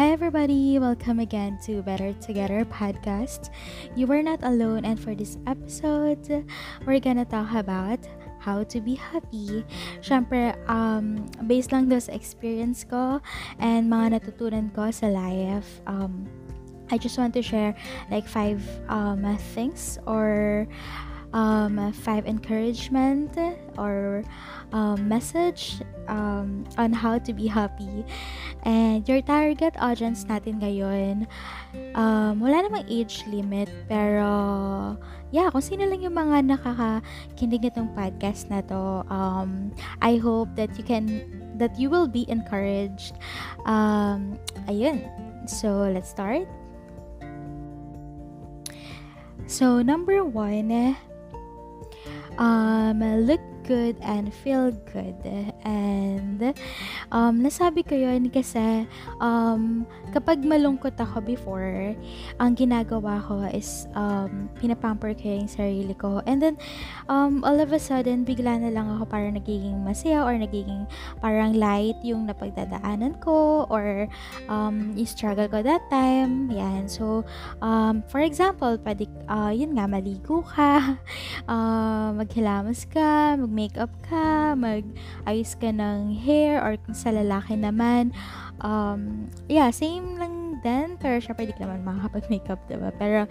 Hi, everybody. Welcome again to Better Together podcast. You are not alone, and for this episode, we're gonna talk about how to be happy. Siyempre, um, based lang sa experience ko and mga natutunan ko sa life, um, I just want to share like five um, things or um, five encouragement or um, message um, on how to be happy. And your target audience natin ngayon, um, wala namang age limit, pero yeah, kung sino lang yung mga nakakakinig nitong podcast na to, um, I hope that you can, that you will be encouraged. Um, ayun. So, let's start. So, number one, um, look good and feel good. And um, nasabi ko yun kasi um, kapag malungkot ako before, ang ginagawa ko is um, pinapamper ko yung sarili ko. And then, um, all of a sudden, bigla na lang ako parang nagiging masaya or nagiging parang light yung napagdadaanan ko or um, yung struggle ko that time. Yan. So, um, for example, pwede, uh, yun nga, maligo ka, uh, maghilamos ka, mag mag-makeup ka, mag-ayos ka ng hair, or kung sa lalaki naman, um, yeah, same lang din, pero syempre di ka naman makakapag-makeup, diba? Pero,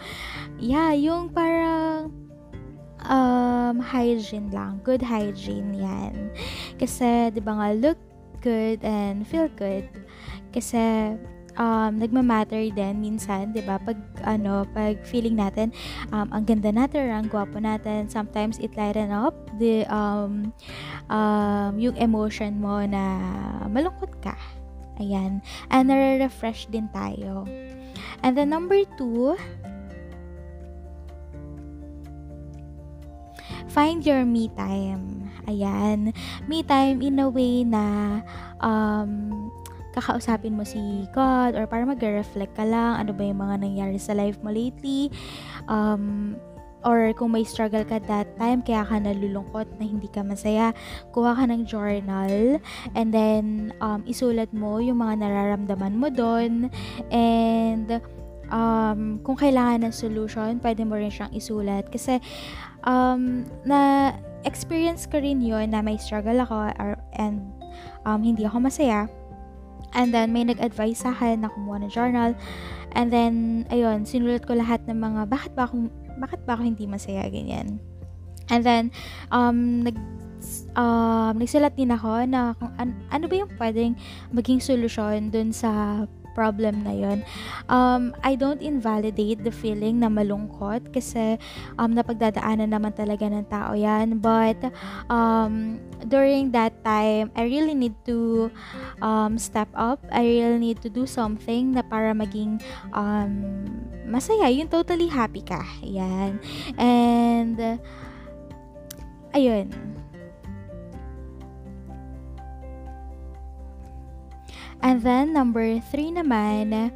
yeah, yung parang, um, hygiene lang, good hygiene yan. Kasi, di ba nga, look good and feel good. Kasi, um, nagma-matter din minsan, 'di ba? Pag ano, pag feeling natin um, ang ganda natin, ang gwapo natin, sometimes it lighten up the um, um, yung emotion mo na malungkot ka. Ayan. And nare-refresh din tayo. And then number two, find your me time. Ayan. Me time in a way na um, kakausapin mo si God or para mag-reflect ka lang, ano ba yung mga nangyari sa life mo lately, um, or kung may struggle ka that time, kaya ka nalulungkot na hindi ka masaya, kuha ka ng journal, and then, um, isulat mo yung mga nararamdaman mo doon, and, um, kung kailangan ng solution, pwede mo rin siyang isulat. Kasi, um, na, experience ko rin yun na may struggle ako, or, and, um, hindi ako masaya, And then, may nag-advise sa akin na kumuha ng journal. And then, ayun, sinulat ko lahat ng mga, bakit ba ako, bakit ba ako hindi masaya, ganyan. And then, um, nag, um, nagsulat din ako na kung an, ano ba yung pwedeng maging solusyon dun sa problem na yon um, I don't invalidate the feeling na malungkot kasi um, napagdadaanan naman talaga ng tao yan. But um, during that time I really need to um, step up. I really need to do something na para maging um, masaya. Yung totally happy ka. Yan. And ayun And then, number three naman,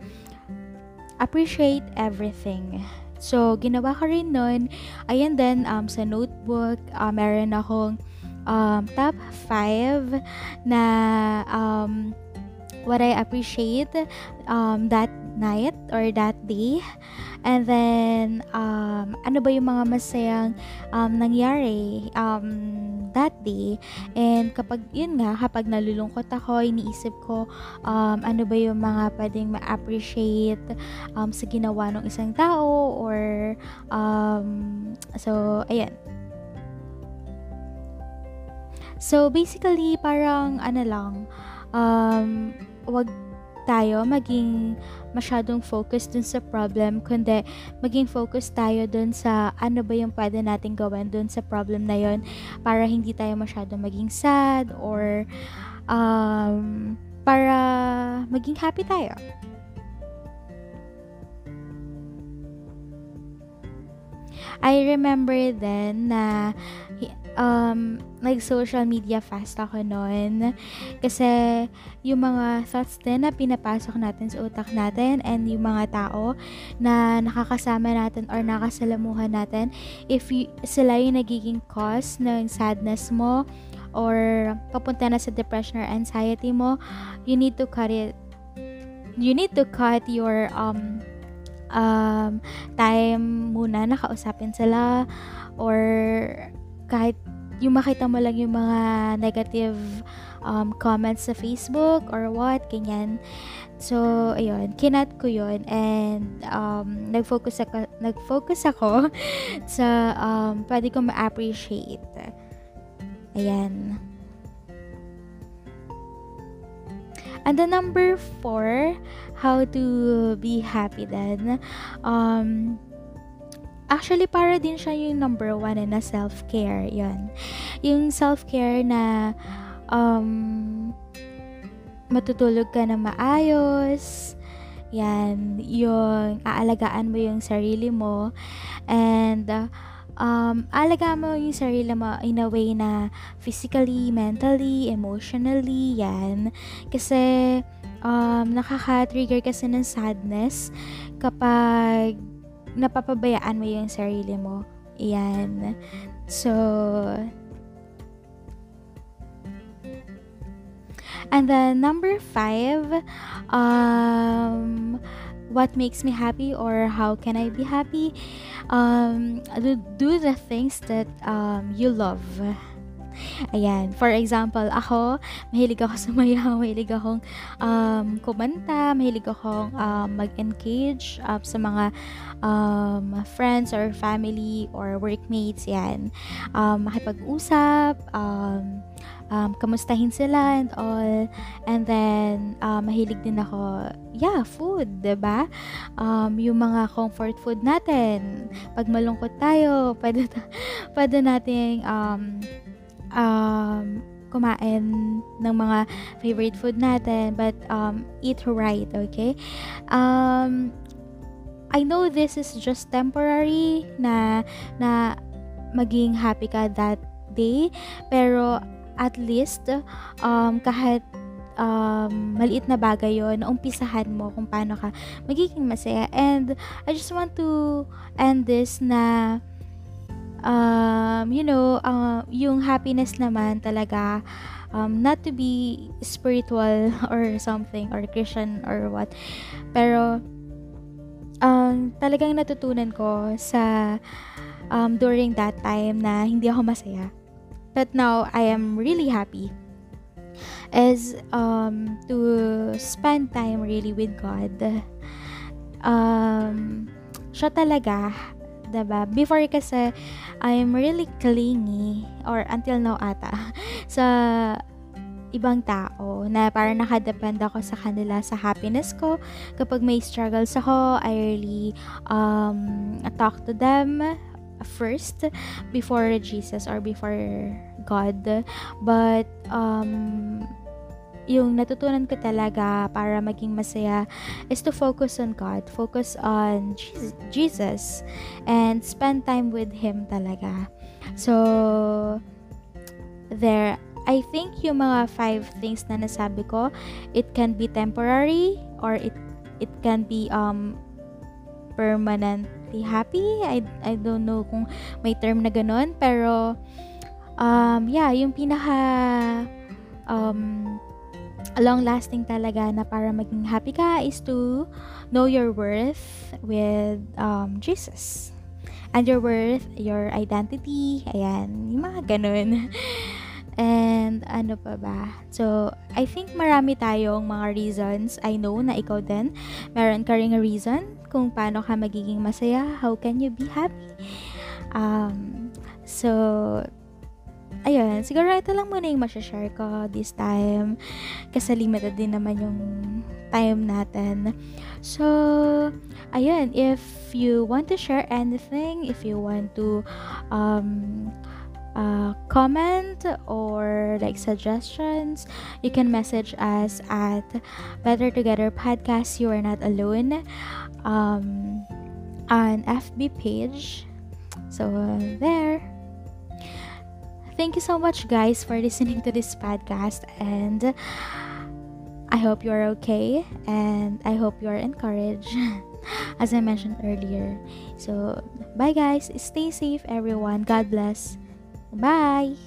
appreciate everything. So, ginawa ko rin nun. Ayan din, um, sa notebook, uh, meron akong um, top 5 na um, what I appreciate um, that night or that day. And then, um, ano ba yung mga masayang um, nangyari um, that day. And kapag, yun nga, kapag nalulungkot ako, iniisip ko, um, ano ba yung mga pwedeng ma-appreciate um, sa ginawa ng isang tao or, um, so, ayan. So, basically, parang, ano lang, um, wag tayo maging masyadong focus dun sa problem, kundi maging focus tayo dun sa ano ba yung pwede natin gawin dun sa problem na yon para hindi tayo masyadong maging sad or um, para maging happy tayo. I remember then na um, nag-social media fast ako noon. Kasi yung mga thoughts din na pinapasok natin sa utak natin and yung mga tao na nakakasama natin or nakasalamuhan natin, if y- sila yung nagiging cause ng sadness mo or papunta na sa depression or anxiety mo, you need to cut it you need to cut your um um time muna na kausapin sila or kahit yung makita mo lang yung mga negative um, comments sa Facebook or what, ganyan. So, ayun, kinat ko yun and um, nag-focus ako, nag-focus ako sa um, pwede ko ma-appreciate. Ayan. And the number four, how to be happy then. Um, actually, para din siya yung number one na self-care. Yun. Yung self-care na um, matutulog ka na maayos. Yan. Yung aalagaan mo yung sarili mo. And, um, alaga mo yung sarili mo in a way na physically, mentally, emotionally, yan. Kasi, um, nakaka-trigger kasi ng sadness kapag napapabayaan mo yung sarili mo. Yan. So, and then number five, um, what makes me happy or how can I be happy? Um, do, do the things that um, you love. Ayan. For example, ako, mahilig ako sumayaw, mahilig akong um, kumanta, mahilig akong um, mag-engage uh, sa mga um, friends or family or workmates. Yan. Um, makipag-usap, um, um, kamustahin sila and all. And then, uh, mahilig din ako, yeah, food, ba diba? Um, yung mga comfort food natin. Pag malungkot tayo, pwede, pwede nating um, um, kumain ng mga favorite food natin but um, eat right okay? Um, I know this is just temporary na na maging happy ka that day pero at least um, kahit um, maliit na bagay yon umpisahan mo kung paano ka magiging masaya. And I just want to end this na um, you know, uh, yung happiness naman talaga, um, not to be spiritual or something, or Christian or what, pero, um, talagang natutunan ko sa, um, during that time na hindi ako masaya. But now, I am really happy is um, to spend time really with God. Um, siya talaga, diba? Before kasi, I'm really clingy or until now ata sa ibang tao na parang nakadepend ako sa kanila sa happiness ko. Kapag may struggles ako, I really um, talk to them first before Jesus or before God. But um, yung natutunan ko talaga para maging masaya is to focus on God, focus on Jesus, and spend time with Him talaga. So, there, I think yung mga five things na nasabi ko, it can be temporary or it it can be um permanently happy. I I don't know kung may term na ganun, pero um yeah, yung pinaka um long lasting talaga na para maging happy ka is to know your worth with um, Jesus. And your worth, your identity, ayan, yung mga ganun. And ano pa ba? So, I think marami tayong mga reasons. I know na ikaw din, meron ka ring reason kung paano ka magiging masaya. How can you be happy? Um, so, ayun, siguro ito lang muna yung share ko this time. Kasi limited din naman yung time natin. So, ayun, if you want to share anything, if you want to um, uh, comment or like suggestions, you can message us at Better Together Podcast. You are not alone. Um, on FB page. So, uh, there. Thank you so much, guys, for listening to this podcast. And I hope you're okay. And I hope you're encouraged, as I mentioned earlier. So, bye, guys. Stay safe, everyone. God bless. Bye.